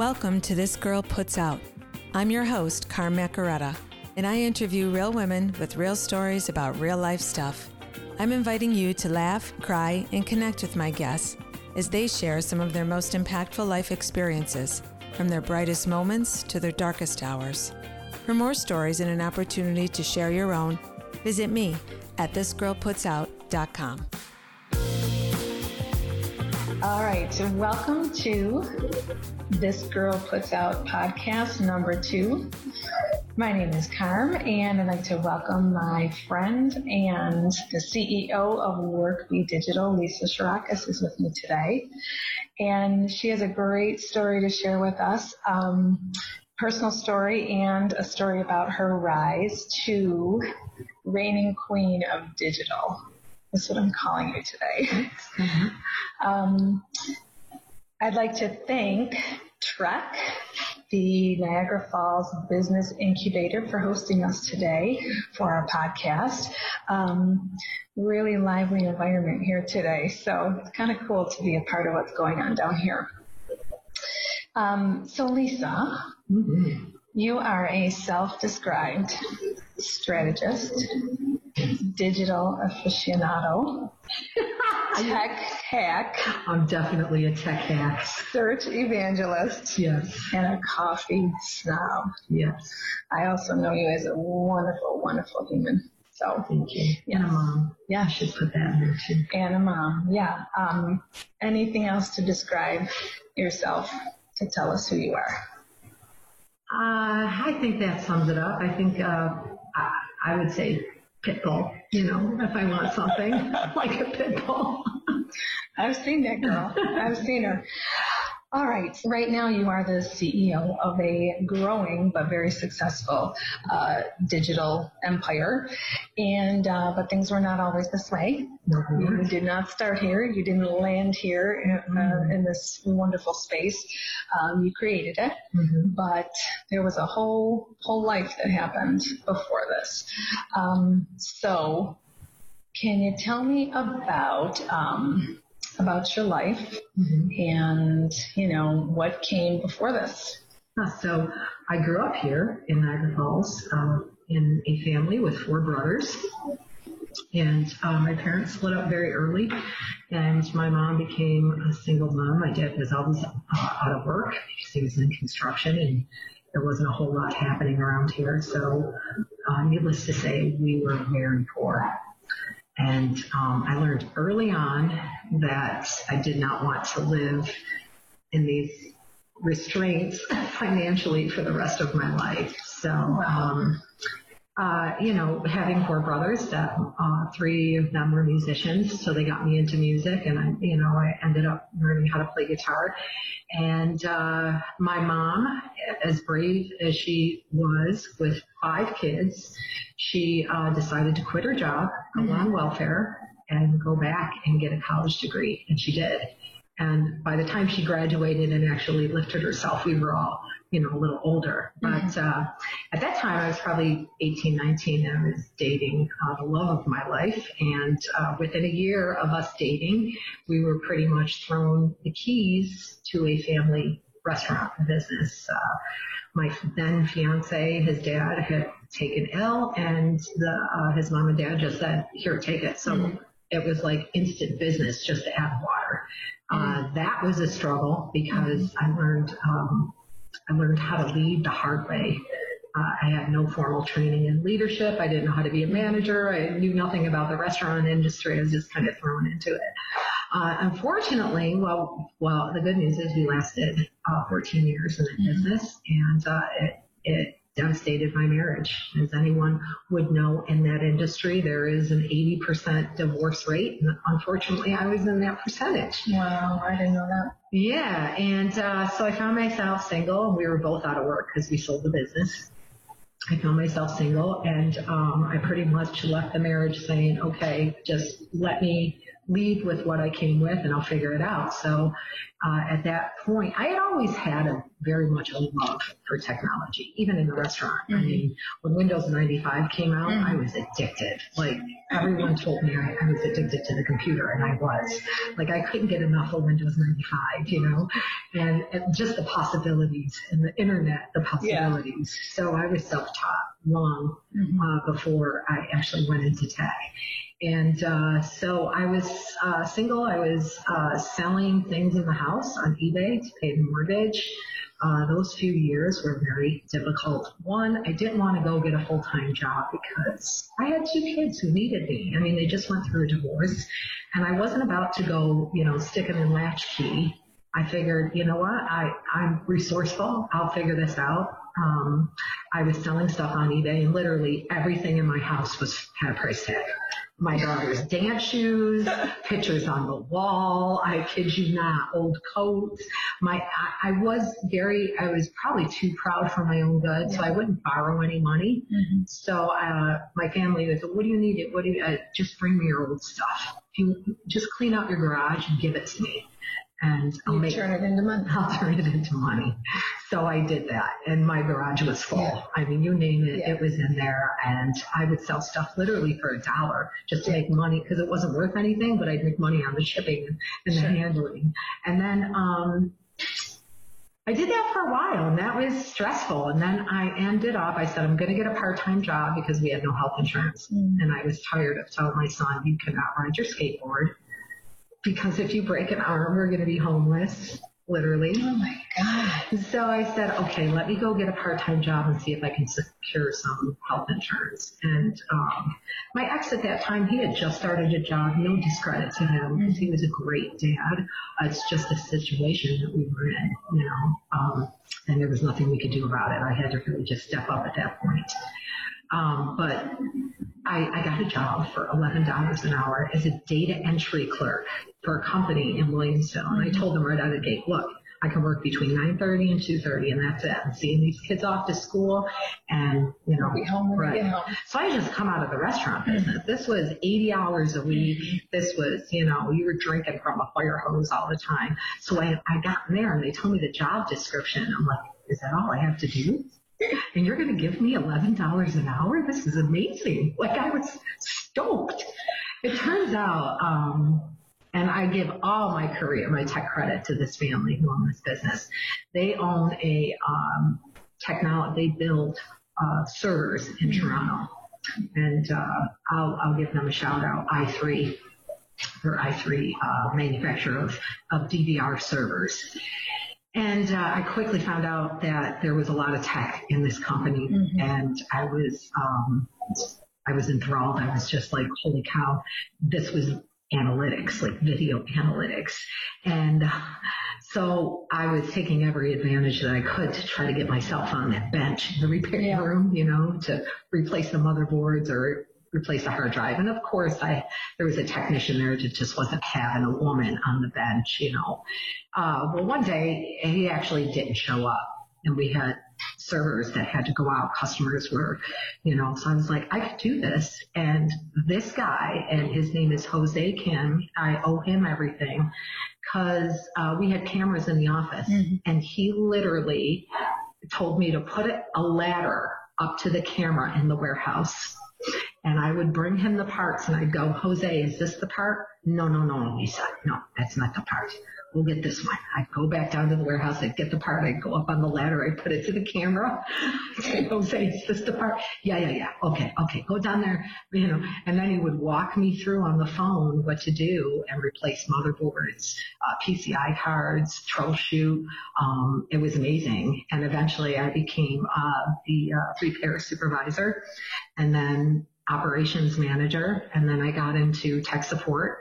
Welcome to This Girl Puts Out. I'm your host, Carm Macaretta, and I interview real women with real stories about real life stuff. I'm inviting you to laugh, cry, and connect with my guests as they share some of their most impactful life experiences, from their brightest moments to their darkest hours. For more stories and an opportunity to share your own, visit me at thisgirlputsout.com. All right, so welcome to This Girl Puts Out podcast number two. My name is Carm, and I'd like to welcome my friend and the CEO of WorkBee Digital, Lisa Shirakis, is with me today. And she has a great story to share with us. Um, personal story and a story about her rise to reigning queen of digital. That's what I'm calling you today. Mm-hmm. Um, I'd like to thank Trek, the Niagara Falls Business Incubator, for hosting us today for our podcast. Um, really lively environment here today, so it's kind of cool to be a part of what's going on down here. Um, so, Lisa, mm-hmm. you are a self-described strategist digital aficionado, tech hack. I'm definitely a tech hack. Search evangelist. Yes. And a coffee snob. Yes. I also know you as a wonderful, wonderful human. So thank you. Yes. And a mom. Yeah. I should put that in there too. And a mom. Yeah. Um, anything else to describe yourself to tell us who you are? Uh, I think that sums it up. I think uh, I, I would say pit bull, you know, if I want something like a pit bull. I've seen that girl. I've seen her. All right. Right now, you are the CEO of a growing but very successful uh, digital empire, and uh, but things were not always this way. Mm-hmm. You did not start here. You didn't land here in, uh, mm-hmm. in this wonderful space. Um, you created it, mm-hmm. but there was a whole whole life that happened before this. Um, so, can you tell me about? Um, about your life mm-hmm. and, you know, what came before this. So I grew up here in Niagara Falls um, in a family with four brothers. And um, my parents split up very early, and my mom became a single mom. My dad was always uh, out of work because he was in construction, and there wasn't a whole lot happening around here. So, uh, needless to say, we were very poor. And um, I learned early on that I did not want to live in these restraints financially for the rest of my life. So, um, uh, you know, having four brothers, that uh, three of them were musicians, so they got me into music, and I, you know, I ended up learning how to play guitar. And uh, my mom, as brave as she was with five kids, she uh, decided to quit her job, go mm-hmm. on welfare, and go back and get a college degree, and she did. And by the time she graduated and actually lifted herself, we were all, you know, a little older. But mm-hmm. uh, at that time, I was probably 18, 19, and I was dating uh, the love of my life. And uh, within a year of us dating, we were pretty much thrown the keys to a family restaurant business. Uh, my then fiance, his dad had taken ill, and the, uh, his mom and dad just said, "Here, take it." So. Mm-hmm it was like instant business just to add water. Uh, that was a struggle because I learned um, I learned how to lead the hard way. Uh, I had no formal training in leadership. I didn't know how to be a manager. I knew nothing about the restaurant industry. I was just kind of thrown into it. Uh, unfortunately, well, well, the good news is we lasted uh, 14 years in the business, and uh, it, it devastated my marriage. As anyone would know in that industry, there is an 80% divorce rate. And unfortunately, I was in that percentage. Wow, I didn't know that. Yeah. And uh, so I found myself single. We were both out of work because we sold the business. I found myself single and um, I pretty much left the marriage saying, okay, just let me leave with what I came with and I'll figure it out. So uh, at that point, I had always had a very much a love for technology, even in the restaurant. Mm-hmm. I mean, when Windows 95 came out, mm-hmm. I was addicted. Like everyone told me I, I was addicted to the computer, and I was. Like I couldn't get enough of Windows 95, you know, and, and just the possibilities and the internet, the possibilities. Yeah. So I was self-taught long mm-hmm. uh, before I actually went into tech. And uh, so I was uh, single. I was uh, selling things in the house on eBay to pay the mortgage. Uh, those few years were very difficult. One, I didn't want to go get a full time job because I had two kids who needed me. I mean, they just went through a divorce, and I wasn't about to go, you know, stick them in latchkey. I figured, you know what, I, I'm resourceful. I'll figure this out. Um, I was selling stuff on eBay, and literally everything in my house was had a price tag my daughter's dance shoes, pictures on the wall. I kid you not, old coats. My, I, I was very, I was probably too proud for my own good, so I wouldn't borrow any money. Mm-hmm. So uh, my family was, what do you need? It? What do you? Uh, just bring me your old stuff. You just clean out your garage and give it to me and I'll you make, turn it into money. I'll turn it into money. So I did that, and my garage was full. Yeah. I mean, you name it, yeah. it was in there, and I would sell stuff literally for a dollar just to yeah. make money because it wasn't worth anything, but I'd make money on the shipping and the handling. And then um, I did that for a while, and that was stressful. And then I ended up, I said, I'm going to get a part-time job because we had no health insurance, mm. and I was tired of telling my son, you cannot ride your skateboard because if you break an arm, we're going to be homeless, literally. Oh my God. So I said, okay, let me go get a part-time job and see if I can secure some health insurance. And um, my ex at that time, he had just started a job. No discredit to him because he was a great dad. Uh, it's just a situation that we were in, you know, um, and there was nothing we could do about it. I had to really just step up at that point. Um, but I, I got a job for $11 an hour as a data entry clerk for a company in Williamstown. And I told them right out of the gate, look, I can work between 9:30 and 2:30, and that's it. I'm seeing these kids off to school, and you know, be home right. home. So I just come out of the restaurant business. This was 80 hours a week. This was, you know, you were drinking from a fire hose all the time. So I, I got in there, and they told me the job description. I'm like, is that all I have to do? and you're going to give me $11 an hour? This is amazing. Like I was stoked. It turns out, um, and I give all my career, my tech credit to this family who own this business. They own a um, technology, they build uh, servers in Toronto. And uh, I'll, I'll give them a shout out, i3, or i3 uh, manufacturer of, of DVR servers. And uh, I quickly found out that there was a lot of tech in this company, mm-hmm. and I was um, I was enthralled. I was just like, holy cow, this was analytics, like video analytics, and so I was taking every advantage that I could to try to get myself on that bench in the repair yeah. room, you know, to replace the motherboards or replace the hard drive. And of course, I there was a technician there that just wasn't having a woman on the bench, you know. Uh, well, one day he actually didn't show up, and we had servers that had to go out. Customers were, you know. So I was like, I could do this. And this guy, and his name is Jose Kim. I owe him everything because uh, we had cameras in the office, mm-hmm. and he literally told me to put a ladder up to the camera in the warehouse and I would bring him the parts and I'd go, Jose, is this the part? No, no, no, Lisa. No, that's not the part we'll get this one. I'd go back down to the warehouse, I'd get the part, I'd go up on the ladder, I'd put it to the camera. Say, Jose, is this the part? Yeah, yeah, yeah. Okay, okay, go down there, you know, and then he would walk me through on the phone what to do and replace motherboards, uh, PCI cards, troubleshoot. Um, it was amazing. And eventually I became, uh, the, uh, repair supervisor and then operations manager. And then I got into tech support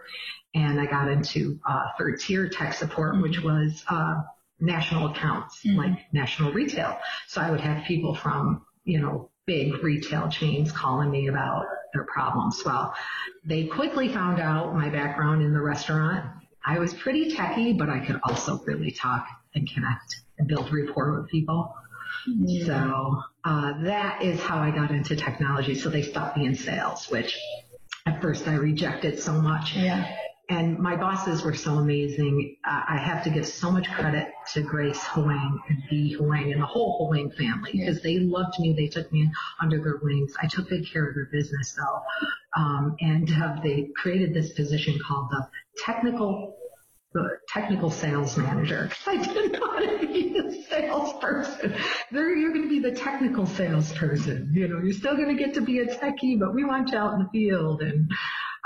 and I got into uh, third tier tech support, mm-hmm. which was uh, national accounts, mm-hmm. like national retail. So I would have people from, you know, big retail chains calling me about their problems. Well, they quickly found out my background in the restaurant. I was pretty techy, but I could also really talk and connect and build rapport with people. Yeah. So uh, that is how I got into technology. So they stopped me in sales, which at first I rejected so much. Yeah and my bosses were so amazing. Uh, I have to give so much credit to Grace Huang and Dee Huang and the whole Huang family because yeah. they loved me. They took me under their wings. I took good care of their business though. Um, and uh, they created this position called the technical the technical sales manager. Because I didn't want to be a salesperson. There, you're going to be the technical salesperson. You know, you're still going to get to be a techie, but we want you out in the field. And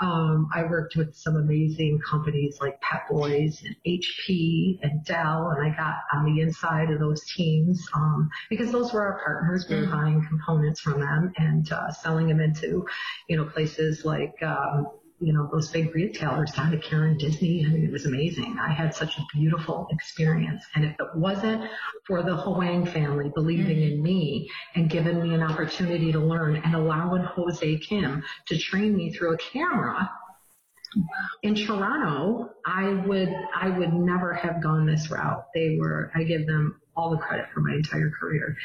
um, I worked with some amazing companies like Pep Boys and HP and Dell, and I got on the inside of those teams um, because those were our partners. We were mm-hmm. buying components from them and uh, selling them into, you know, places like. Um, you know, those big retailers down to Karen Disney. I mean, it was amazing. I had such a beautiful experience. And if it wasn't for the Huang family believing mm-hmm. in me and giving me an opportunity to learn and allowing Jose Kim to train me through a camera, in Toronto, I would I would never have gone this route. They were I give them all the credit for my entire career,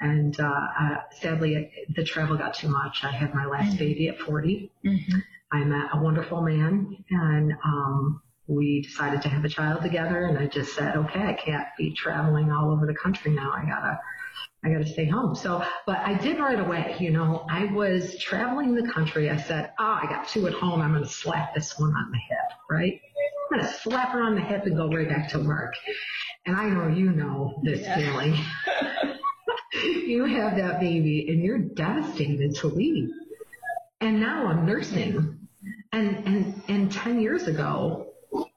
and uh, uh, sadly the travel got too much. I had my last mm-hmm. baby at 40. Mm-hmm. I met a wonderful man and um, we decided to have a child together and I just said, okay, I can't be traveling all over the country now. I gotta, I gotta stay home. So, but I did right away, you know, I was traveling the country. I said, oh, I got two at home. I'm going to slap this one on the hip, right? I'm going to slap her on the hip and go right back to work. And I know you know this yeah. feeling. you have that baby and you're devastated to leave. And now I'm nursing. And, and, and 10 years ago,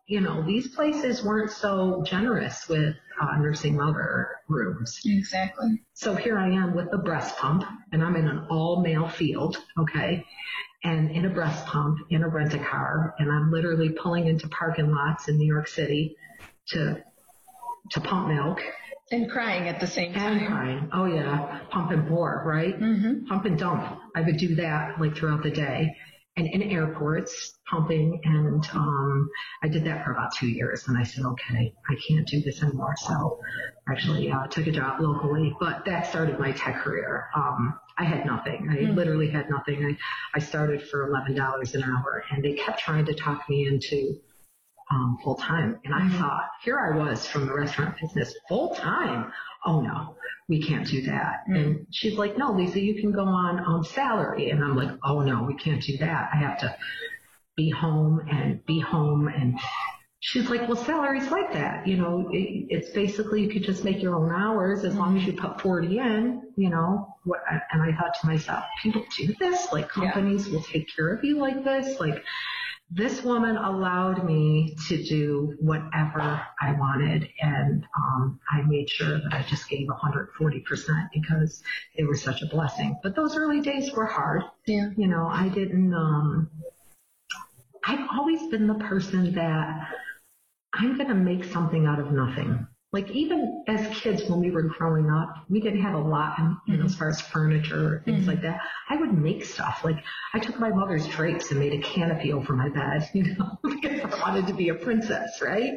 you know, these places weren't so generous with uh, nursing mother rooms. Exactly. So here I am with the breast pump, and I'm in an all male field, okay, and in a breast pump in a rent a car, and I'm literally pulling into parking lots in New York City to to pump milk. And crying at the same time. And crying. Oh yeah, pump and pour, right? Mm-hmm. Pump and dump. I would do that like throughout the day and in airports pumping and um, I did that for about two years and I said okay I can't do this anymore so actually uh, took a job locally but that started my tech career um, I had nothing I mm-hmm. literally had nothing I, I started for $11 an hour and they kept trying to talk me into um, full time and I mm-hmm. thought here I was from the restaurant business full time oh no we can't do that. Mm. And she's like, no, Lisa, you can go on on salary. And I'm like, oh no, we can't do that. I have to be home and be home. And she's like, well, salary's like that. You know, it, it's basically you could just make your own hours as long as you put 40 in, you know. What, and I thought to myself, people do this? Like companies yeah. will take care of you like this? Like, this woman allowed me to do whatever I wanted, and um, I made sure that I just gave 140% because they were such a blessing. But those early days were hard. Yeah. You know, I didn't. Um, I've always been the person that I'm going to make something out of nothing. Like even as kids when we were growing up, we didn't have a lot, in, you know, as far as furniture, or things mm-hmm. like that. I would make stuff. Like I took my mother's drapes and made a canopy over my bed, you know, because I wanted to be a princess, right?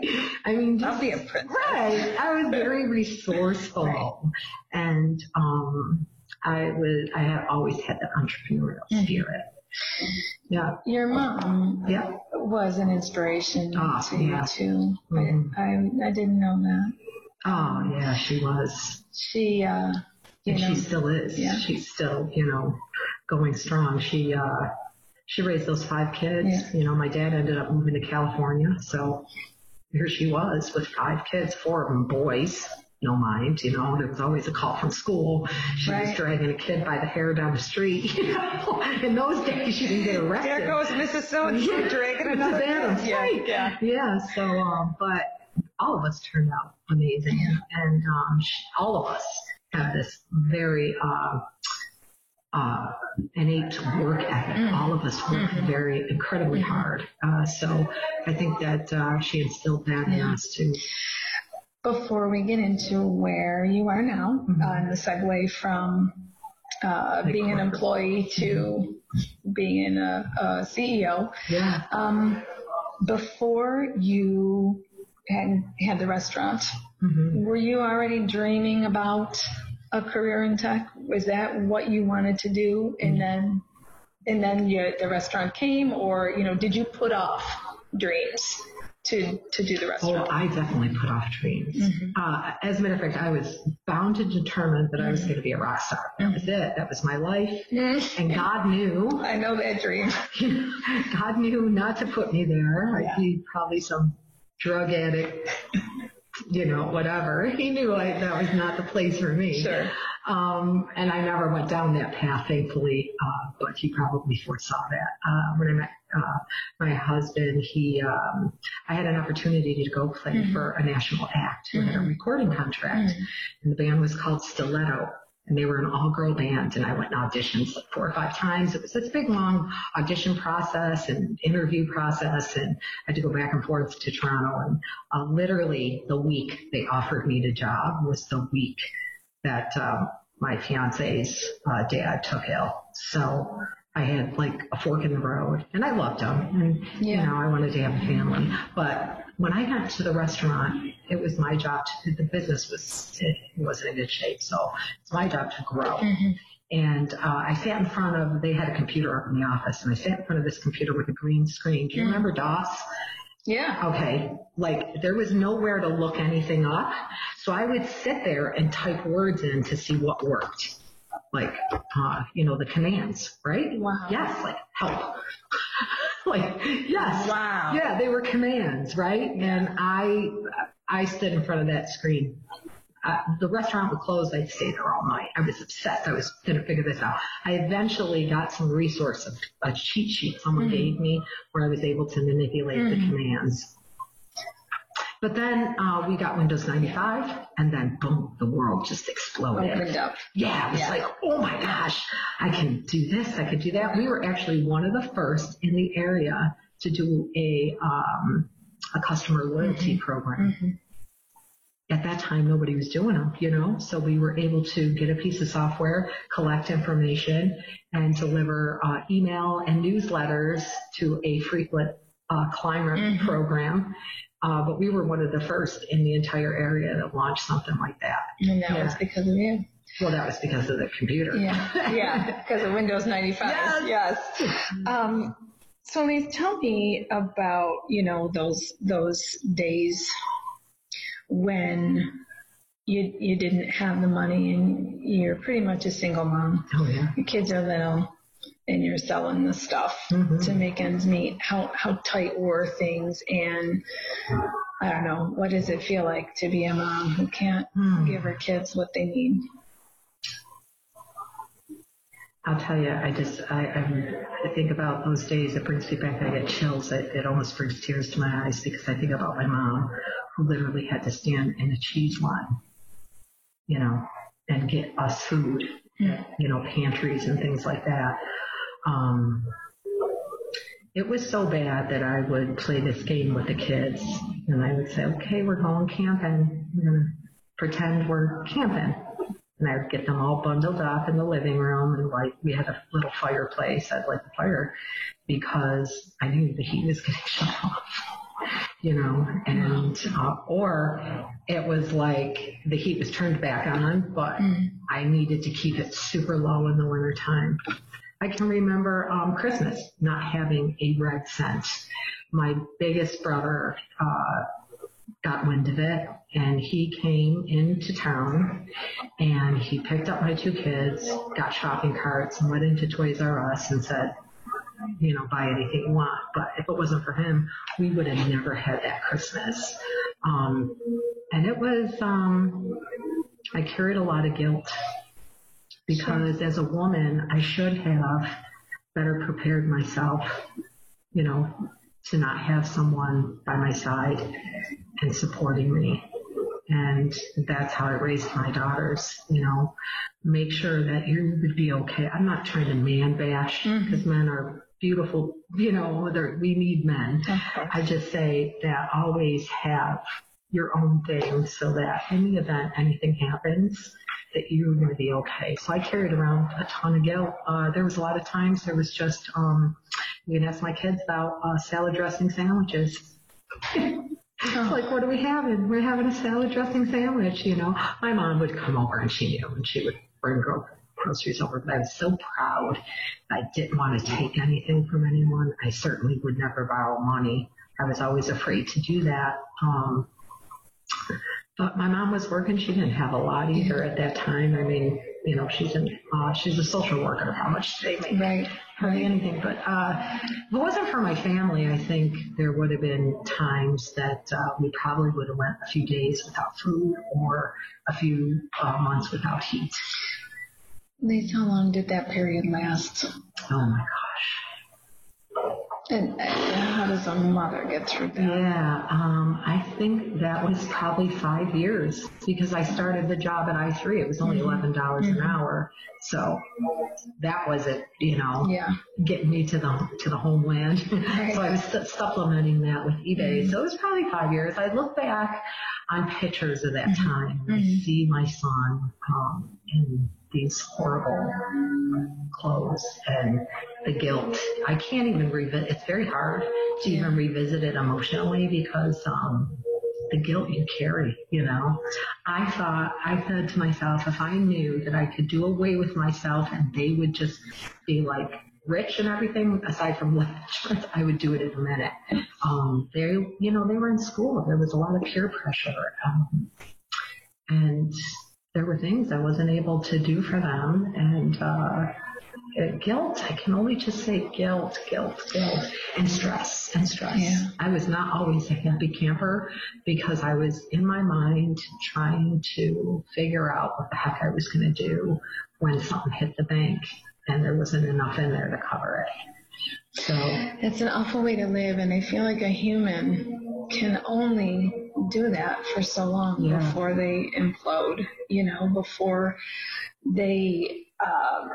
I mean, just, I'll be a princess. Right. I was very resourceful, right. and um, I was. I have always had that entrepreneurial mm-hmm. spirit. Yeah. Your mom yeah. was an inspiration oh, to yeah. you too. Mm-hmm. I, I, I didn't know that. Oh yeah, she was. She uh and know, she still is. Yeah. She's still, you know, going strong. She uh she raised those five kids. Yeah. You know, my dad ended up moving to California, so here she was with five kids, four of them boys no mind, you know, there was always a call from school. She right. was dragging a kid by the hair down the street, you know. In those days, she didn't get arrested. There goes Mrs. So and so dragging another kid. Yeah, yeah. Yeah, so, um, but all of us turned out amazing. Yeah. And um, all of us have this very uh, uh, innate work ethic. Mm. All of us work mm-hmm. very incredibly mm-hmm. hard. Uh, so I think that uh, she instilled that yeah. in us too before we get into where you are now, mm-hmm. uh, the segue from uh, being an employee to mm-hmm. being a, a, CEO. Yeah. Um, before you had had the restaurant, mm-hmm. were you already dreaming about a career in tech? Was that what you wanted to do, and mm-hmm. then and then you, the restaurant came, or you know, did you put off dreams to to do the Oh, restaurant? I definitely put off dreams. Uh, as a matter of fact, I was bound and determined that I was going to be a rock star. That was it. That was my life. Mm. And God knew, I know that dream. God knew not to put me there. Yeah. I'd be probably some drug addict, you know, whatever. He knew I, that was not the place for me. Sure. Um, and I never went down that path, thankfully, uh, but he probably foresaw that. Uh, when I met uh, my husband, he, um, I had an opportunity to go play Mhm. for a national act who had a Mhm. recording contract, and the band was called Stiletto. And they were an all-girl band, and I went and auditioned like four or five times. It was this big, long audition process and interview process, and I had to go back and forth to Toronto. And uh, literally, the week they offered me the job was the week that um, my fiance's uh, dad took ill. So I had like a fork in the road, and I loved him, and Yeah. you know I wanted to have a family. But when I got to the restaurant, it was my job. To, the business was it wasn't in good shape, so it's my job to grow. Mhm. And uh, I sat in front of, they had a computer up in the office, and I sat in front of this computer with a green screen. Do you Mhm. remember DOS? Yeah. Okay, like there was nowhere to look anything up. So I would sit there and type words in to see what worked. Like, uh, you know, the commands, right? Wow. Yes, like help. like, yes. Wow. Yeah, they were commands, right? And I, I stood in front of that screen. Uh, the restaurant would close. I'd stay there all night. I was obsessed. I was going to figure this out. I eventually got some resource, a, a cheat sheet someone Mhm. gave me where I was able to manipulate the Mhm. commands. But then uh, we got Windows 95, and then boom, the world just exploded. Opened up. Yeah, it was Yeah. like, oh my gosh, I can do this, I can do that. We were actually one of the first in the area to do a um, a customer loyalty program. Mhm. At that time, nobody was doing them, you know. So we were able to get a piece of software, collect information, and deliver uh, email and newsletters to a frequent uh, climber Mhm. program. Uh, but we were one of the first in the entire area that launched something like that. And that was because of you. Well, that was because of the computer. Yeah. Yeah. Because of Windows 95. Yes. Yes. Um, so Lee, tell me about, you know, those, those days when you, you didn't have the money and you're pretty much a single mom. Oh yeah. Your kids are little and you're selling the stuff Mhm. to make ends meet. How, how tight were things? And I don't know, what does it feel like to be a mom who can't Hmm. give her kids what they need? I'll tell you, I just, I, I, I think about those days. It brings me back. I get chills. It, it almost brings tears to my eyes because I think about my mom, who literally had to stand in a cheese line, you know, and get us food, Hmm. you know, pantries and things like that. Um, it was so bad that I would play this game with the kids, and I would say, "Okay, we're going camping. We're gonna pretend we're camping." And I would get them all bundled up in the living room, and like we had a little fireplace. I'd light the fire because I knew the heat was getting shut off, you know. And uh, or it was like the heat was turned back on, but Mm. I needed to keep it super low in the wintertime. I can remember um, Christmas not having a red cent. My biggest brother uh, got wind of it, and he came into town, and he picked up my two kids, got shopping carts, and went into Toys R Us and said, you know, buy anything you want. But if it wasn't for him, we would have never had that Christmas. Um, and it was, um, I carried a lot of guilt because as a woman, I should have better prepared myself, you know, to not have someone by my side and supporting me. And that's how I raised my daughters, you know, make sure that you would be okay. I'm not trying to man bash mm-hmm. because men are beautiful, you know, we need men. I just say that always have your own thing so that in the event anything happens, that you're going to be okay. So I carried around a ton of guilt. Uh, there was a lot of times there was just, um, you can ask my kids about uh, salad dressing sandwiches. Like, what are we having? We're having a salad dressing sandwich, you know. My mom would come over and she knew and she would bring gro- groceries over, but I was so proud. I didn't want to take anything from anyone. I certainly would never borrow money. I was always afraid to do that. Um, but my mom was working. She didn't have a lot either at that time. I mean, you know, she's in, uh, she's a social worker. How much do they make? Right. Hardly anything. But uh, if it wasn't for my family, I think there would have been times that uh, we probably would have went a few days without food or a few uh, months without heat. Lisa, how long did that period last? Oh my gosh. And how does a mother get through that? Yeah, um, I think that was probably five years because I started the job at I3. It was only Mm-hmm. eleven dollars an hour, so that was it. You know, Yeah. getting me to the to the homeland. Right. so I was supplementing that with eBay. So it was probably five years. I look back on pictures of that time. and I see my son um, in these horrible clothes and the guilt. I can't even revisit. It's very hard to even revisit it emotionally because um, the guilt you carry. You know, I thought I said to myself, if I knew that I could do away with myself and they would just be like rich and everything aside from life I would do it in a minute. Um, they, you know, they were in school. There was a lot of peer pressure. Um, and there were things I wasn't able to do for them. And, uh, guilt, I can only just say guilt, guilt, guilt, and stress, and stress. Yeah. I was not always a happy camper because I was in my mind trying to figure out what the heck I was going to do when something hit the bank and there wasn't enough in there to cover it. So, It's an awful way to live, and I feel like a human can only do that for so long Yeah. before they implode, you know, before they, um,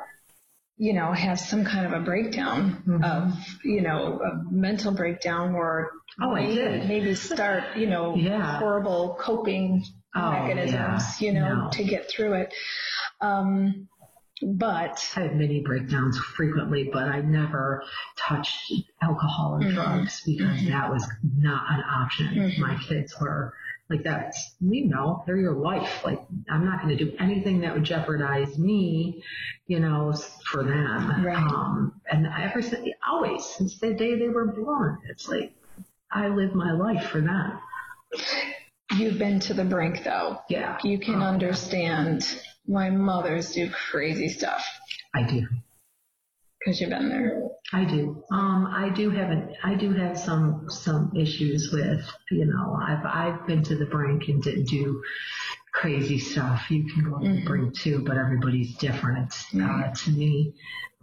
you know, have some kind of a breakdown Mhm. of, you know, a mental breakdown or Oh, I maybe, did. maybe start, you know, Yeah. horrible coping Oh, mechanisms, yeah. you know, No. to get through it. Um, but I had many breakdowns frequently, but I never touched alcohol or Mhm. drugs because that was not an option. Mhm. My kids were like that's you know they're your life. Like I'm not going to do anything that would jeopardize me, you know, for them. Right. Um, and ever since always since the day they were born, it's like I live my life for them. you've been to the brink though. Yeah, you can Oh, understand why mothers do crazy stuff I do. because you've been there. I do. Um, I do have an, I do have some some issues with, you know, I've I've been to the brink and didn't do crazy stuff. You can go to the Mhm. brink too, but everybody's different. Uh, to me,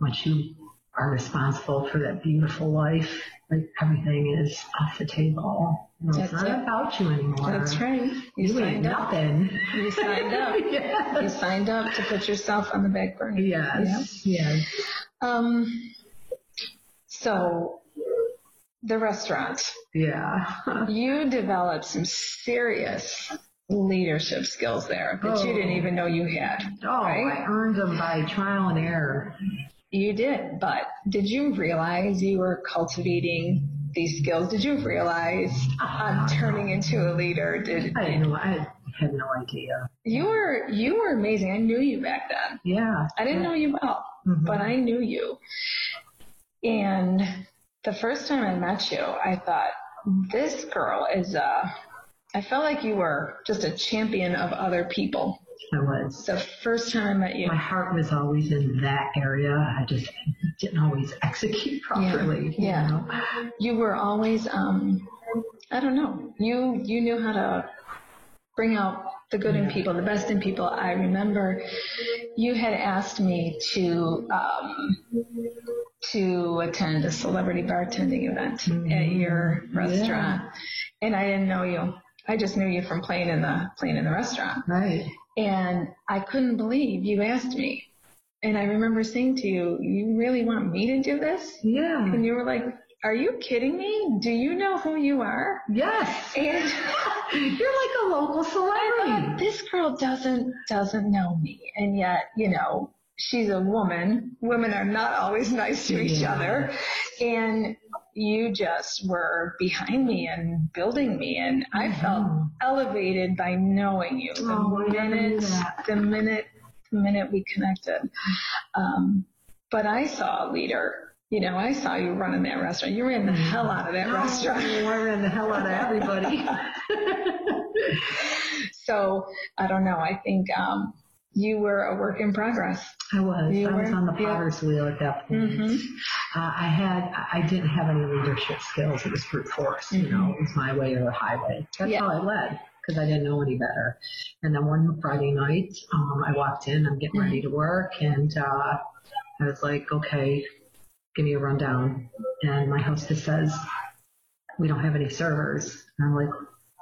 once you are responsible for that beautiful life, like everything is off the table. It's That's not it. about you anymore. That's right. You, You ain't signed up. nothing. You signed up. You yes. signed up to put yourself on the back burner. Yes. Yes. Yeah. Um. So, the restaurant. Yeah. You developed some serious leadership skills there that you Oh. didn't even know you had. Oh, right? I earned them by trial and error. You did, but did you realize you were cultivating these skills? Did you realize I'm turning into a leader? Did I had no, I had no idea. you were you were amazing? I knew you back then. Yeah. I didn't know you well, Mhm. but I knew you. And the first time I met you, I thought this girl is uh I felt like you were just a champion of other people. I was. The first time I met you. My heart was always in that area. I just didn't always execute properly. you yeah. know. you were always um i don't know you you knew how to bring out the good in people the best in people i remember you had asked me to um to attend a celebrity bartending event at your restaurant and i didn't know you i just knew you from playing in the playing in the restaurant Right. and i couldn't believe you asked me and i remember saying to you you really want me to do this Yeah. and you were like, Are you kidding me? Do you know who you are? Yes. And You're like a local I thought, celebrity. this girl doesn't doesn't know me. And yet, you know, she's a woman. Women are not always nice to each Yeah. other. And you just were behind me and building me and I felt Mhm. elevated by knowing you. The Oh, minute the minute the minute we connected. Um, but I saw a leader you know, I saw you running that restaurant. You ran the hell out of that No, restaurant. I ran the hell out of everybody. So I don't know. I think um, you were a work in progress. I was. You I was on the Yeah. potter's wheel at that point. Mhm. Uh, I had, I didn't have any leadership skills. It was brute force. You know, it was my way or the highway. That's Mm-hmm. Yeah. how I led because I didn't know any better. And then one Friday night, um, I walked in. I'm getting ready to work, and uh, I was like, "Okay, give me a rundown." And my hostess says, "We don't have any servers." And I'm like,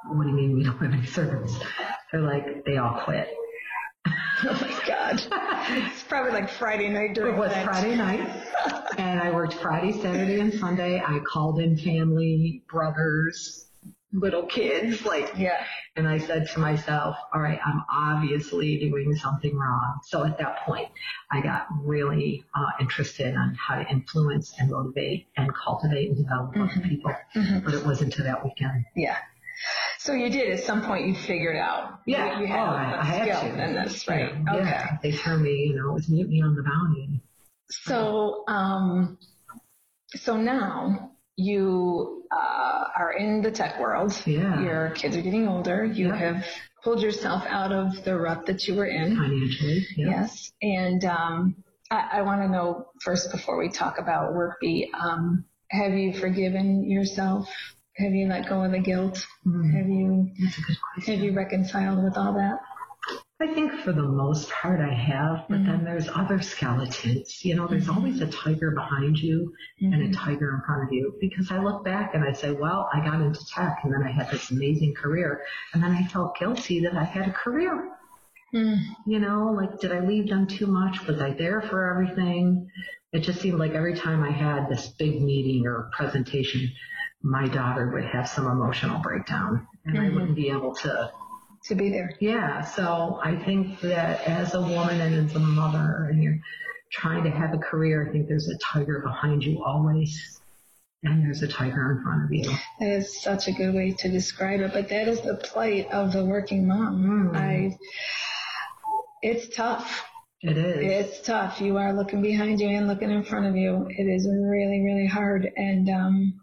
"What do you mean we don't have any servers?" They're like, "They all quit." Oh my God. It's probably like Friday night during It was that. Friday night, and I worked Friday, Saturday, and Sunday. I called in family, brothers, little kids, like, Yeah. and I said to myself, all right, I'm obviously doing something wrong. So at that point, I got really uh, interested on how to influence and motivate and cultivate and develop other people. But it wasn't to that weekend. Yeah. So you did at some point you figured out. Yeah, You, you had oh, a I, I had skill to. in this, right? Yeah, Okay. yeah. They turned me, you know, it was mutiny on the bounty. So, um, so now you uh, are in the tech world. Yeah. Your kids are getting older. You Yeah. have pulled yourself out of the rut that you were in. Financially, yeah. Yes. And um, I, I want to know first before we talk about WorkBee, um, have you forgiven yourself? Have you let go of the guilt? Mm, Have you that's a good question. have you reconciled with all that? I think for the most part I have, but then mm-hmm. there's other skeletons. You know, there's always mm-hmm. a tiger behind you and a mm-hmm. tiger in front of you. Because I look back and I say, well, I got into tech and then I had this amazing career. And then I felt guilty that I had a career. Mm. You know, like, did I leave them too much? Was I there for everything? It just seemed like every time I had this big meeting or presentation, my daughter would have some emotional breakdown and I wouldn't be able to To be there. yeah, so I think that as a woman and as a mother, and you're trying to have a career, I think there's a tiger behind you always, and there's a tiger in front of you. That is such a good way to describe it, but that is the plight of the working mom. Mm. I, it's tough. It is. It's tough. You are looking behind you and looking in front of you. It is really, really hard. And um,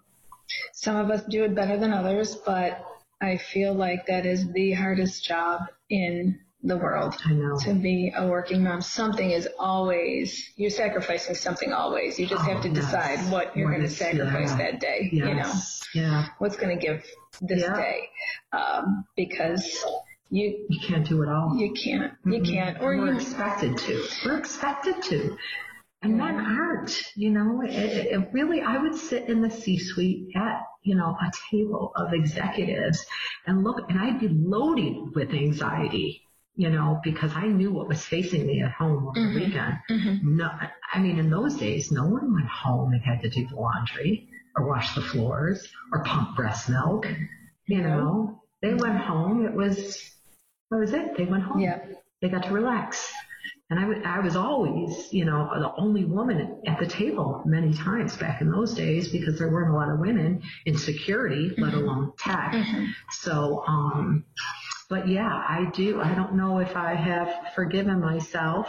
some of us do it better than others, but I feel like that is the hardest job in the world I know. to be a working mom. Something is always, you're sacrificing something always. You just Oh, have to yes. decide what you're going to sacrifice yeah. that day, you know Yeah. what's going to give this Yeah. day um, because you You can't do it all. you can't you can't or you're expected to. We're expected to. And men aren't, you know, it, it it really, I would sit in the C-suite at, you know, a table of executives and look, and I'd be loaded with anxiety, you know, because I knew what was facing me at home over the mm-hmm. weekend. Mm-hmm. No, I mean, in those days, no one went home and had to do the laundry or wash the floors or pump breast milk, you know. They went home, it was, that was it. They went home yeah they got to relax. And I was always, you know, the only woman at the table many times back in those days because there weren't a lot of women in security, let alone tech. So, um, but yeah, I do. I don't know if I have forgiven myself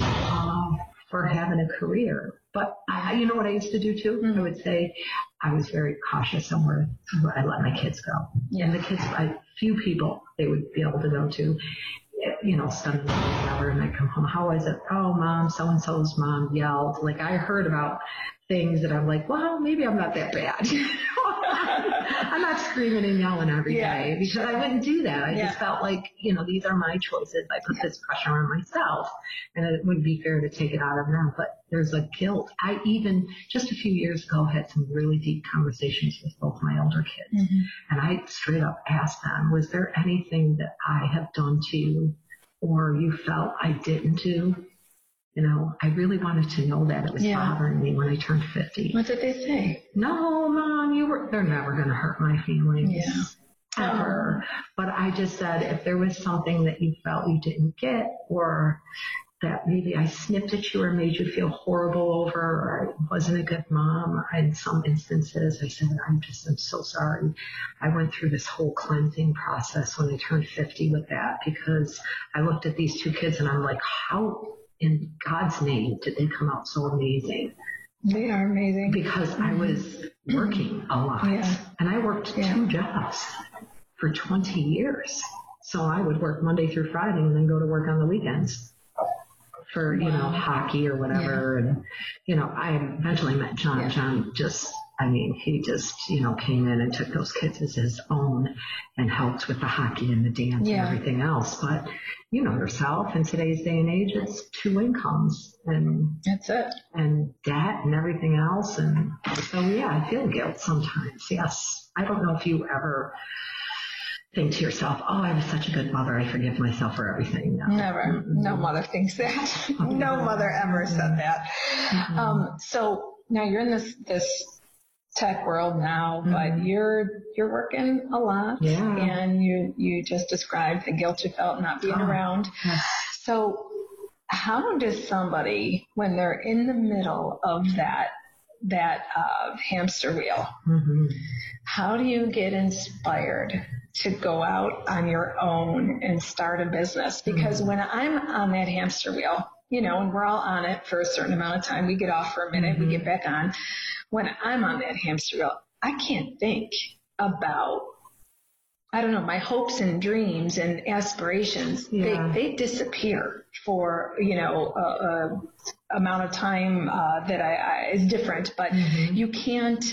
um, for having a career. But I, you know what I used to do too? I would say I was very cautious on where, where I let my kids go. And the kids, I, few people they would be able to go to, you know, or whatever, and I come home. How was it? Oh, mom, so and so's mom yelled. Like I heard about things that I'm like, well, maybe I'm not that bad. I'm not screaming and yelling every day Yeah. because I wouldn't do that. I Yeah. just felt like, you know, these are my choices. I put this pressure on myself and it wouldn't be fair to take it out of them. But there's a guilt. I even just a few years ago had some really deep conversations with both my older kids. Mm-hmm. And I straight up asked them, was there anything that I have done to you or you felt I didn't do? You know, I really wanted to know that. It was Yeah. bothering me when I turned 50. what did they say No, mom, you were, they're never going to hurt my feelings. Yeah. Ever. But I just said, if there was something that you felt you didn't get or that maybe I snipped at you or made you feel horrible over or I wasn't a good mom, in some instances, I said, I'm just, I'm so sorry. I went through this whole cleansing process when I turned 50 with that because I looked at these two kids and I'm like, how in God's name did they come out so amazing? They are amazing. Because I mm-hmm. was working a lot. Yeah. And I worked Yeah. two jobs for 20 years. So I would work Monday through Friday and then go to work on the weekends for, you know, hockey or whatever. And, you know, I eventually met John. Yeah. John just, I mean, he just, you know, came in and took those kids as his own and helped with the hockey and the dance Yeah. and everything else. But, you know yourself, in today's day and age, it's two incomes. And That's it. and debt and everything else. And so, yeah, I feel guilt sometimes. Yes. I don't know if you ever think to yourself, oh, I was such a good mother. I forgive myself for everything. No. Never. No mother thinks that. no mother ever said that. Um, so now you're in this this tech world now, but you're you're working a lot, Yeah. and you you just described the guilt you felt not being Oh. around. Yes. So how does somebody when they're in the middle of that that uh, hamster wheel hmm how do you get inspired to go out on your own and start a business? Because when I'm on that hamster wheel, you know, and we're all on it for a certain amount of time, we get off for a minute, we get back on. When I'm on that hamster wheel, I can't think about, I don't know, my hopes and dreams and aspirations. Yeah. They, they disappear for, you know, a, a amount of time uh, that I, I is different, but you can't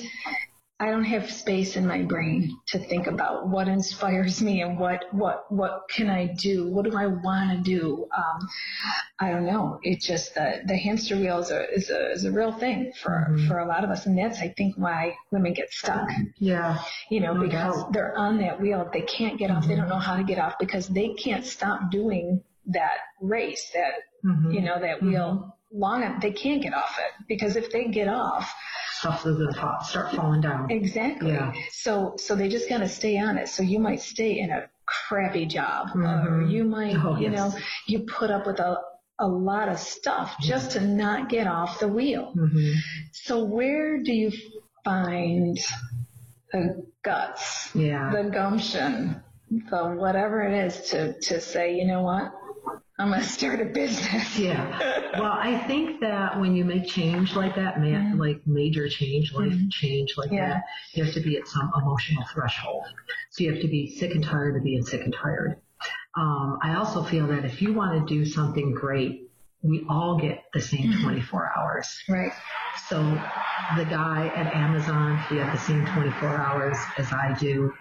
I don't have space in my brain to think about what inspires me and what what what can I do? What do I want to do? Um, I don't know. It just the the hamster wheel is a is a, is a real thing for for a lot of us, and that's I think why women get stuck. Yeah. You know, No because doubt. they're on that wheel, they can't get off. They don't know how to get off because they can't stop doing that race, that hmm you know that wheel long. They can't get off it because if they get off, Stuff is going to start falling down. Exactly. Yeah. So so they just gotta stay on it. So you might stay in a crappy job, or Mhm. you might, Oh, you yes. know, you put up with a a lot of stuff just to not get off the wheel. hmm So where do you find the guts, Yeah. the gumption, the whatever it is to to say, you know what, I'm gonna start a business. Yeah. Well, I think that when you make change like that, ma- like major change, life change like Mm-hmm. Yeah. that, you have to be at some emotional threshold. So you have to be sick and tired of being sick and tired. Um, I also feel that if you want to do something great, we all get the same Mm-hmm. 24 hours. Right. So the guy at Amazon, he had the same 24 hours as I do,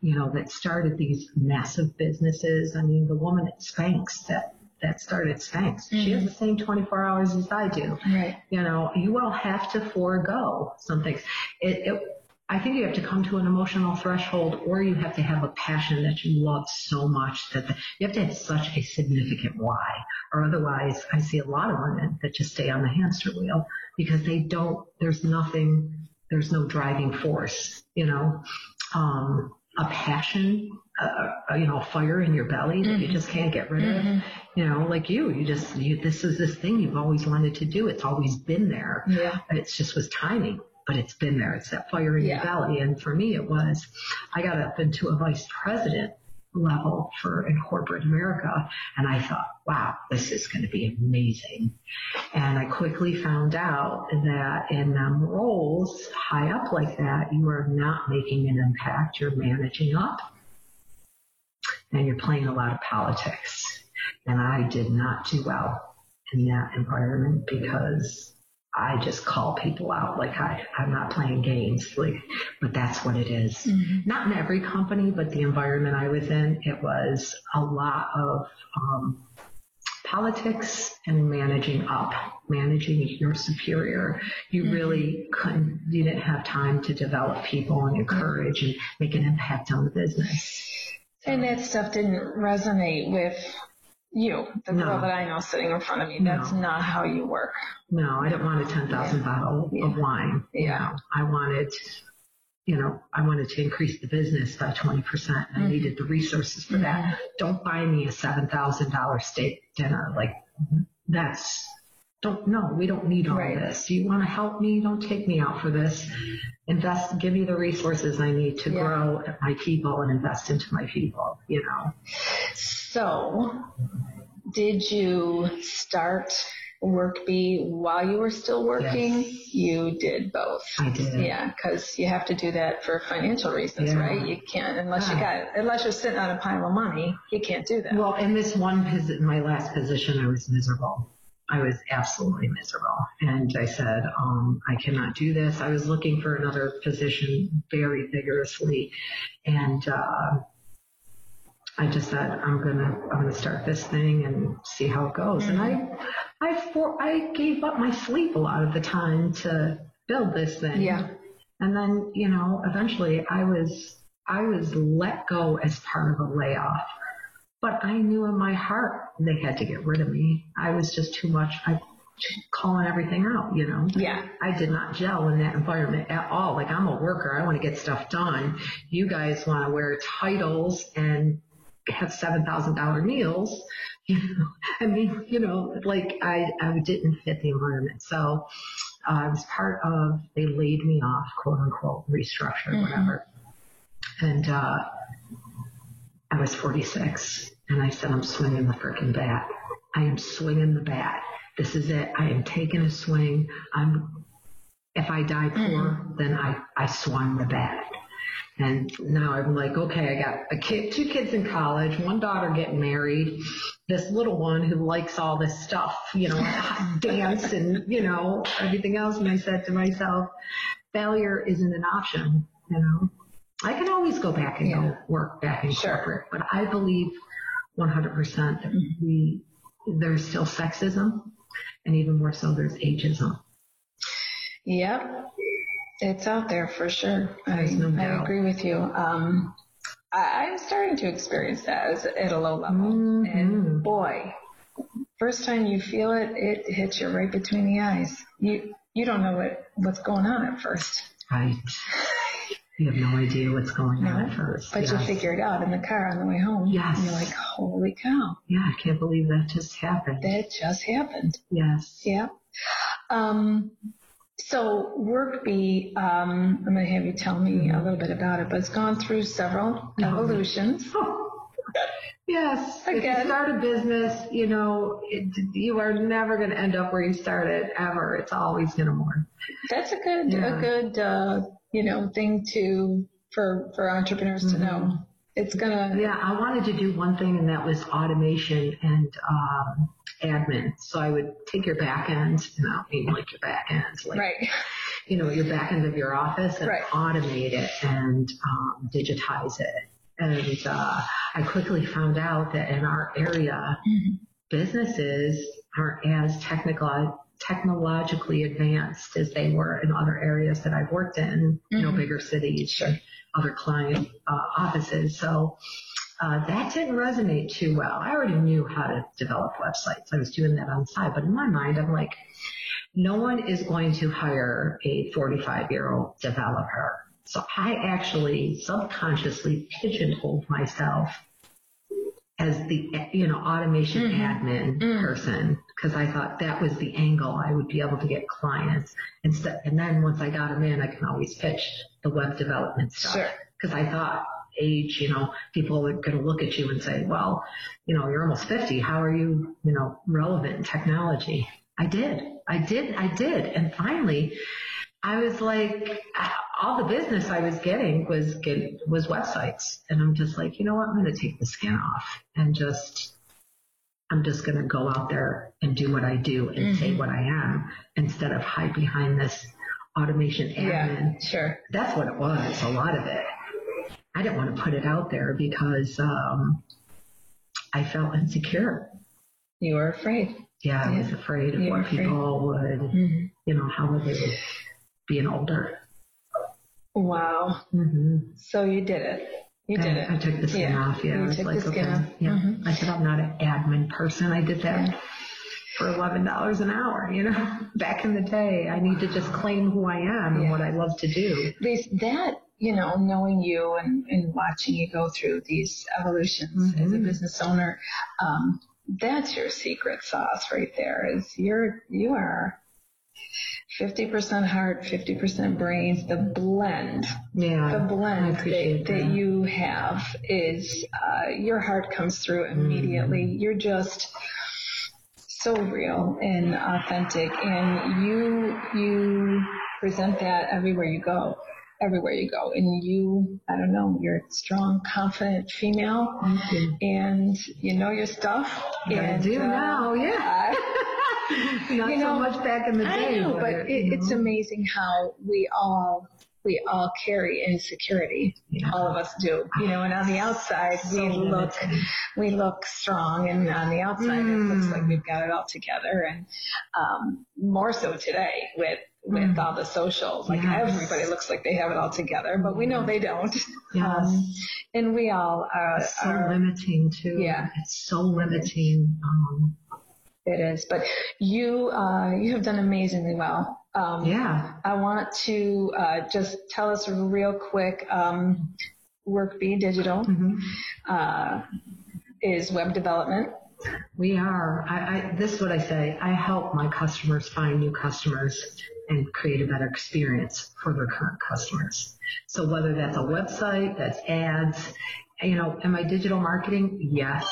you know, that started these massive businesses. I mean, the woman at Spanx that, that started Spanx, she has the same 24 hours as I do. Right. You know, you will have to forego some things. It, it, I think you have to come to an emotional threshold or you have to have a passion that you love so much that the, you have to have such a significant why. Or otherwise, I see a lot of women that just stay on the hamster wheel because they don't, there's nothing, there's no driving force, you know, um, a passion, uh, you know, a fire in your belly that you just can't get rid of. You know, like you, you just, you, this is this thing you've always wanted to do. It's always been there. Yeah. It's just was timing, but it's been there. It's that fire in Yeah. your belly. And for me, it was, I got up into a vice president level for in corporate America. And I thought, wow, this is going to be amazing. And I quickly found out that in um, roles high up like that, you are not making an impact. You're managing up and you're playing a lot of politics. And I did not do well in that environment because I just call people out like I, I'm not playing games, like, but that's what it is. Not in every company, but the environment I was in, it was a lot of um, politics and managing up, managing your superior. You really couldn't, you didn't have time to develop people and encourage and make an impact on the business. And that stuff didn't resonate with you, the No. girl that I know sitting in front of me. That's No. not how you work. No, I didn't want a 10,000 bottle Yeah. of wine. Yeah. I wanted, you know, I wanted to increase the business by 20%. Mm-hmm. I needed the resources for that. Don't buy me a $7,000 steak dinner. Like that's, don't, no, we don't need all Right. this. You want to help me? Don't take me out for this. Invest, give me the resources I need to Yeah. grow my people and invest into my people, you know. So, did you start WorkBee while you were still working? Yes. You did both. I did. Yeah, because you have to do that for financial reasons, Yeah. right? You can't unless you got unless you're sitting on a pile of money. You can't do that. Well, in this one position, my last position, I was miserable. I was absolutely miserable. And I said, um, I cannot do this. I was looking for another position very vigorously. And, uh, I just said, I'm gonna, I'm gonna start this thing and see how it goes. And I, mm-hmm. I, for, I gave up my sleep a lot of the time to build this thing. Yeah. And then, you know, eventually I was, I was let go as part of a layoff. But I knew in my heart they had to get rid of me. I was just too much. I calling everything out, you know. yeah. I did not gel in that environment at all. Like I'm a worker. I want to get stuff done. You guys want to wear titles and have seven thousand dollar meals. You know, I mean, you know, like I, I didn't fit the environment. So uh, I was part of. They laid me off, quote unquote, restructure, Mhm. whatever. And uh, I was 46, and I said, I'm swinging the freaking bat. I am swinging the bat. This is it. I am taking a swing. I'm. If I die poor, then I I swung the bat. And now I'm like, okay, I got a kid, two kids in college, one daughter getting married, this little one who likes all this stuff, you know, dance and, you know, everything else. And I said to myself, failure isn't an option, you know. I can always go back and Yeah. go work back in Sure. corporate, but I believe 100% that mm-hmm. we, there's still sexism and even more so there's ageism. Yep. It's out there for sure. I, no I agree with you. Um, I, I'm starting to experience that as, at a low level. Mhm. And boy, first time you feel it, it hits you right between the eyes. You you don't know what, what's going on at first, Right. You have no idea what's going on at first. but you figure it out in the car on the way home. Yes. And you're like, holy cow, Yeah, I can't believe that just happened. that just happened. Yes. Yeah. Um, so WorkBee, um, I'm going to have you tell me a little bit about it, but it's gone through several evolutions. Oh. Yes. If Again. you start a business, you know, it, you are never going to end up where you started ever. It's always going to morph. That's a good, Yeah. a good, uh, you know, thing to for for entrepreneurs to know. It's gonna, Yeah, I wanted to do one thing, and that was automation and um, admin. So I would take your back end, and I don't mean like your back end, like right? you know, your back end of your office and Right. automate it and um, digitize it. And uh, I quickly found out that in our area, Mhm. businesses aren't as technical, technologically advanced as they were in other areas that I've worked in, you know, Mhm. bigger cities, and other client uh, offices. So uh, that didn't resonate too well. I already knew how to develop websites. I was doing that on the side, but in my mind, I'm like, no one is going to hire a 45 year old developer. So I actually subconsciously pigeonholed myself as the, you know, automation Mhm. admin Mm. person because I thought that was the angle I would be able to get clients instead. And then once I got them in, I can always pitch the web development stuff Sure. because I thought age, you know, people are going to look at you and say, well, you know, you're almost 50. How are you, you know, relevant in technology? I did. I did. I did. And finally, I was like, all the business I was getting was get, was websites. And I'm just like, you know what? I'm going to take the skin off and just, I'm just going to go out there and do what I do and say Mhm. what I am instead of hide behind this automation admin Yeah, sure. that's what it was, a lot of it. I didn't want to put it out there because um, I felt insecure. You were afraid. Yeah, I was afraid of You what people would, Mm-hmm. you know, how would they be an older. Wow. Mm-hmm. So you did it. You did it. I took the skin Yeah, off. Yeah, you I was took like, the skin okay, off. yeah. Mhm. I said I'm not an admin person. I did that for eleven dollars an hour. You know, back in the day, I need to just claim who I am and what I love to do. Least that, you know, knowing you and, and watching you go through these evolutions as a Mhm. business owner, um, that's your secret sauce right there. Is you're you are fifty percent heart, fifty percent brains. The blend, Yeah, the blend that, that that. you have is uh, your heart comes through immediately. Mm-hmm. You're just so real and authentic, and you you present that everywhere you go everywhere you go. And you, I don't know, you're a strong, confident female, and you know your stuff. I do uh, now, yeah. Not you so know, much back in the I day. know, but it, you it's know. amazing how we all we all carry insecurity. Yeah. All of us do, you know. And on the outside, So we look we look strong, and on the outside, it looks Mm. like we've got it all together. And um, more so today with with Mm. all the socials, like Yes. everybody looks like they have it all together, but we know they don't. Yes. Um, and we all are. It's so are limiting too. Yeah. It's so limiting. Um, it is, but you uh, you have done amazingly well. Um, yeah. I want to uh, just tell us real quick. Um, WorkBee Digital hmm uh, is web development. We are. I, I, this is what I say. I help my customers find new customers and create a better experience for their current customers. So whether that's a website, that's ads, you know, am I digital marketing? Yes.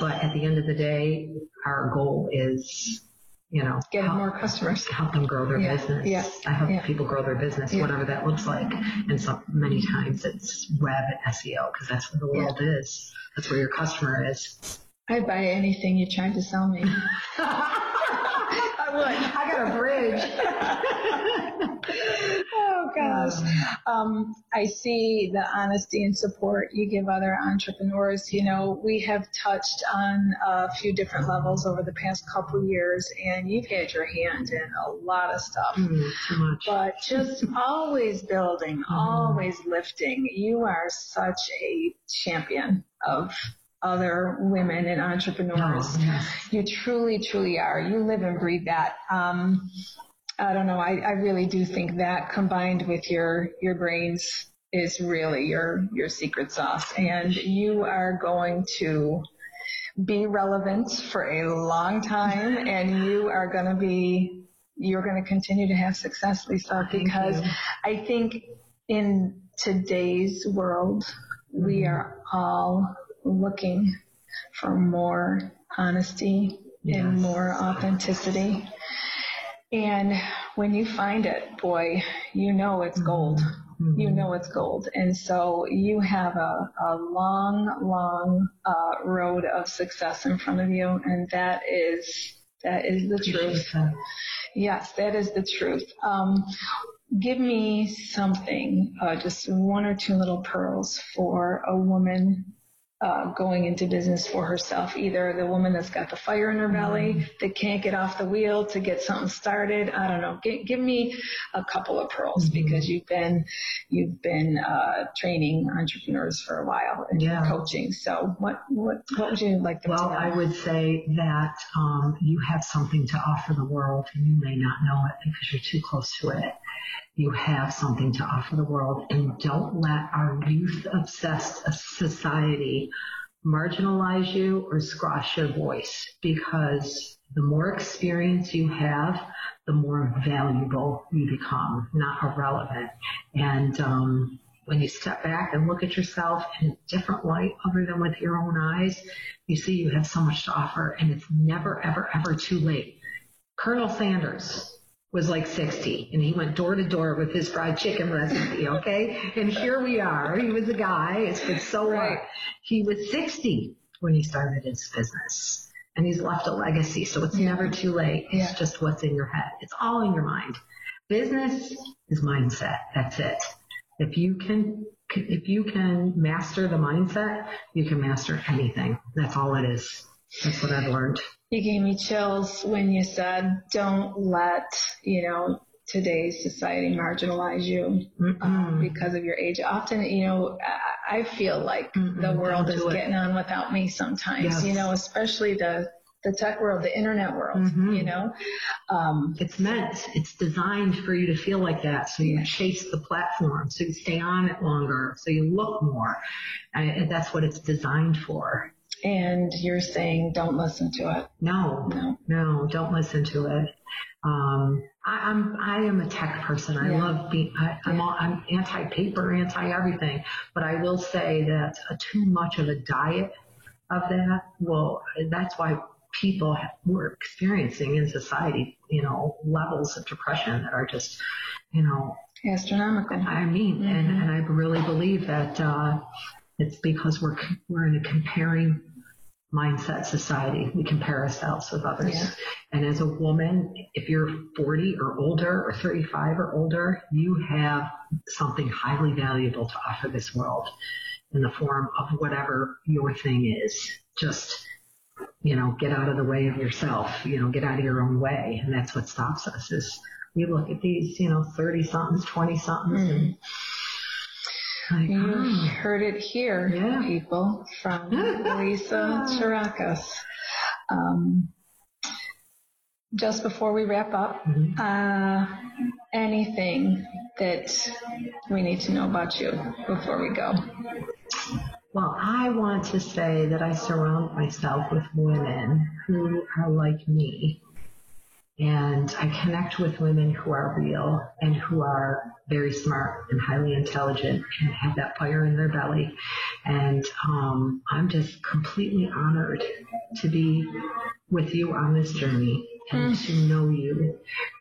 But at the end of the day, our goal is, you know, Getting help- more customers. help them grow their Yeah, business. yeah, I help yeah. people grow their business, whatever that looks like. And so many times it's web and SEO because that's where the world is. That's where your customer is. I'd buy anything you tried to sell me. I would. I got a bridge. Gosh. Um, I see the honesty and support you give other entrepreneurs. You know, we have touched on a few different levels over the past couple years, and you've had your hand in a lot of stuff. Mm, too much. But just always building, always lifting. You are such a champion of other women and entrepreneurs. Oh, yes. You truly, truly are. You live and breathe that. Um, I don't know. I, I really do think that combined with your your brains is really your your secret sauce, and you are going to be relevant for a long time, and you are going to be you're going to continue to have success, Lisa, because. I think in today's world we mm-hmm. are all looking for more honesty and more authenticity. And when you find it, boy, you know it's gold. Mhm. You know it's gold. And so you have a, a long, long uh, road of success in front of you. And that is, that is the truth. That. Yes, that is the truth. Um, give me something, uh, just one or two little pearls for a woman uh, going into business for herself. Either the woman that's got the fire in her belly, that can't get off the wheel to get something started. I don't know. G- give me a couple of pearls Mhm. because you've been you've been uh, training entrepreneurs for a while and Yeah. coaching. So what what what would you like Well? I would say that um, you have something to offer the world, and you may not know it because you're too close to it. You have something to offer the world, and don't let our youth-obsessed society marginalize you or squash your voice because the more experience you have, the more valuable you become, not irrelevant. And um, when you step back and look at yourself in a different light other than with your own eyes, you see you have so much to offer and it's never, ever, ever too late. Colonel Sanders was like 60 and he went door to door with his fried chicken recipe, okay? And here we are. He was a guy, it's been so Right. what? He was 60 when he started his business and he's left a legacy. So it's never too late. It's Yeah. just what's in your head. It's all in your mind. Business is mindset. That's it. If you can, if you can master the mindset, you can master anything. That's all it is. That's what I've learned. You gave me chills when you said, don't let, you know, today's society marginalize you um, because of your age. Often, you know, I, feel like Mm-mm, the world is it. getting on without me sometimes, Yes. you know, especially the, the tech world, the internet world, Mhm. you know. Um, It's meant, it's designed for you to feel like that. So you chase the platform, so you stay on it longer, so you look more. And that's what it's designed for. And you're saying, don't listen to it. No, No. no, don't listen to it. Um, I, I'm, I am a tech person. I Yeah. love being, I, I'm, Yeah. all, I'm anti-paper, anti-everything. But I will say that uh, too much of a diet of that, well, that's why people were experiencing in society, you know, levels of depression that are just, you know, astronomical. I mean, mm-hmm. and, and I really believe that uh, it's because we're we're in a comparing mindset society. We compare ourselves with others. Yeah. And as a woman, if you're 40 or older or 35 or older, you have something highly valuable to offer this world in the form of whatever your thing is. Just, you know, get out of the way of yourself, you know, get out of your own way. And that's what stops us is we look at these, you know, 30 somethings, 20 somethings mm. and you oh. heard it here, yeah. people, from Lisa Charakas. Um, just before we wrap up, mm-hmm. uh, anything that we need to know about you before we go? Well, I want to say that I surround myself with women who are like me and I connect with women who are real and who are very smart and highly intelligent and have that fire in their belly. And um, I'm just completely honored to be with you on this journey and mm. to know you.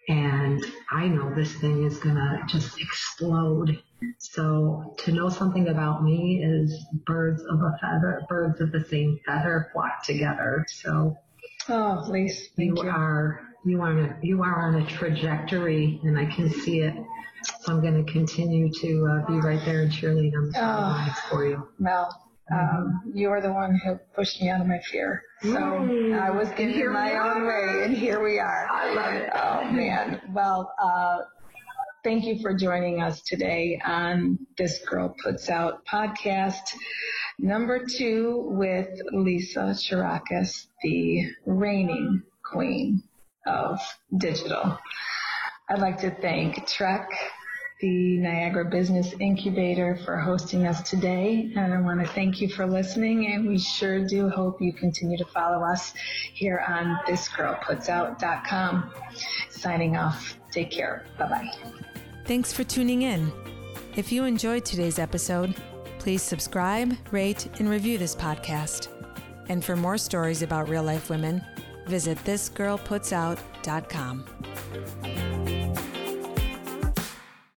And I know this thing is going to just explode. So to know something about me is birds of a feather, birds of the same feather flock together. So Oh, please. Thank You, you, are you are on a, you are on a trajectory, and I can see it. So I'm going to continue to uh, be right there and cheerlead on the sidelines oh, for you. Well, um, you're the one who pushed me out of my fear. So mm. I was getting my own way, and here we are. I love it. Oh man. Well, uh, thank you for joining us today on This Girl Puts Out podcast. Number two with Lisa Charakas, the reigning queen of digital. I'd like to thank Trek, the Niagara Business Incubator, for hosting us today. And I want to thank you for listening. And we sure do hope you continue to follow us here on thisgirlputsout.com. Signing off. Take care. Bye bye. Thanks for tuning in. If you enjoyed today's episode, please subscribe, rate, and review this podcast. And for more stories about real life women, visit thisgirlputsout.com.